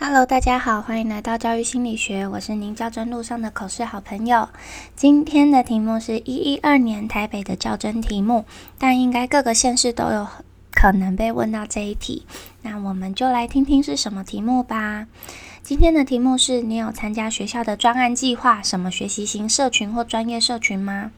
Hello，大家好，欢迎来到教育心理学，我是您教真路上的口试好朋友。今天的题目是一一二年台北的教真题目，但应该各个县市都有可能被问到这一题。那我们就来听听是什么题目吧。今天的题目是你有参加学校的专案计划，什么学习型社群或专业社群吗？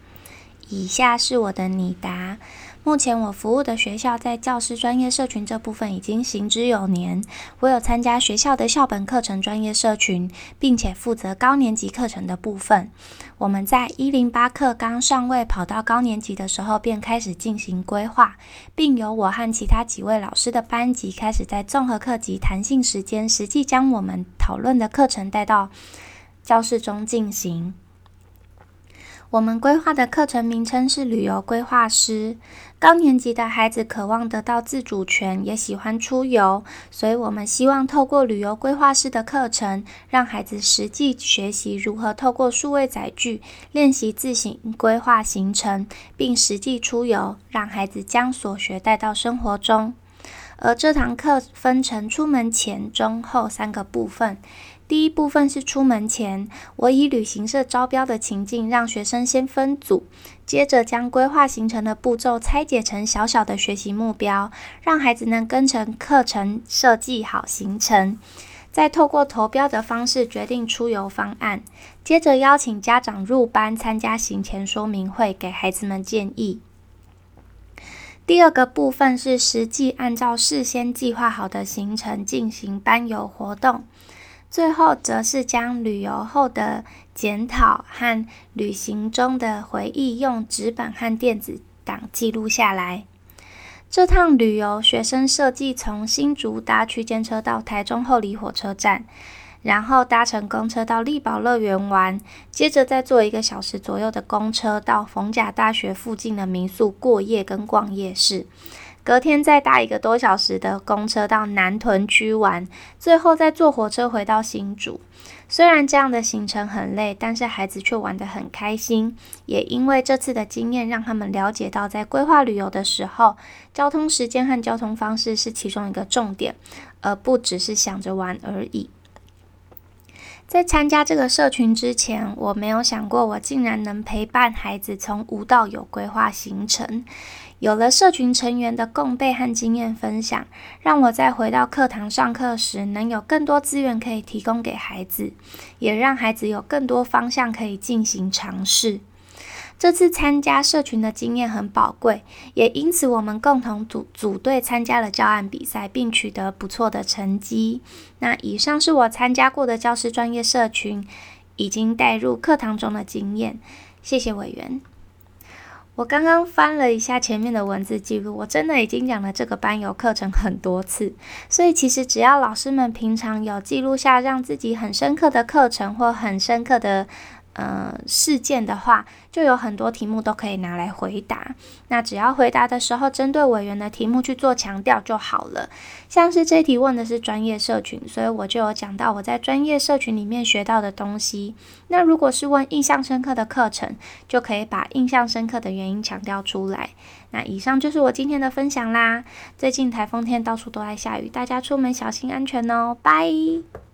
以下是我的拟答。目前我服务的学校在教师专业社群这部分已经行之有年。我有参加学校的校本课程专业社群，并且负责高年级课程的部分。我们在一零八课刚上位跑到高年级的时候，便开始进行规划，并由我和其他几位老师的班级开始在综合课及弹性时间，实际将我们讨论的课程带到教室中进行。我们规划的课程名称是旅游规划师。高年级的孩子渴望得到自主权，也喜欢出游，所以我们希望透过旅游规划师的课程，让孩子实际学习如何透过数位载具练习自行规划行程，并实际出游，让孩子将所学带到生活中。而这堂课分成出门前、中、后三个部分。第一部分是出门前，我以旅行社招标的情境，让学生先分组，接着将规划行程的步骤拆解成小小的学习目标，让孩子能跟成课程设计好行程，再透过投标的方式决定出游方案，接着邀请家长入班参加行前说明会，给孩子们建议。第二个部分是实际按照事先计划好的行程进行班游活动。最后则是将旅游后的检讨和旅行中的回忆，用纸本和电子档记录下来。这趟旅游，学生设计从新竹搭区间车到台中后里火车站，然后搭乘公车到力宝乐园玩，接着再坐一个小时左右的公车到逢甲大学附近的民宿过夜跟逛夜市。隔天再搭一个多小时的公车到南屯区玩，最后再坐火车回到新竹。虽然这样的行程很累，但是孩子却玩得很开心。也因为这次的经验，让他们了解到，在规划旅游的时候，交通时间和交通方式是其中一个重点，而不只是想着玩而已。在参加这个社群之前，我没有想过我竟然能陪伴孩子从无到有规划行程。有了社群成员的共备和经验分享，让我在回到课堂上课时，能有更多资源可以提供给孩子，也让孩子有更多方向可以进行尝试。这次参加社群的经验很宝贵，也因此我们共同组组队参加了教案比赛，并取得不错的成绩。那以上是我参加过的教师专业社群，已经带入课堂中的经验。谢谢委员。我刚刚翻了一下前面的文字记录，我真的已经讲了这个班游课程很多次，所以其实只要老师们平常有记录下让自己很深刻的课程或很深刻的。呃，事件的话，就有很多题目都可以拿来回答。那只要回答的时候，针对委员的题目去做强调就好了。像是这题问的是专业社群，所以我就有讲到我在专业社群里面学到的东西。那如果是问印象深刻的课程，就可以把印象深刻的原因强调出来。那以上就是我今天的分享啦。最近台风天到处都在下雨，大家出门小心安全哦，拜。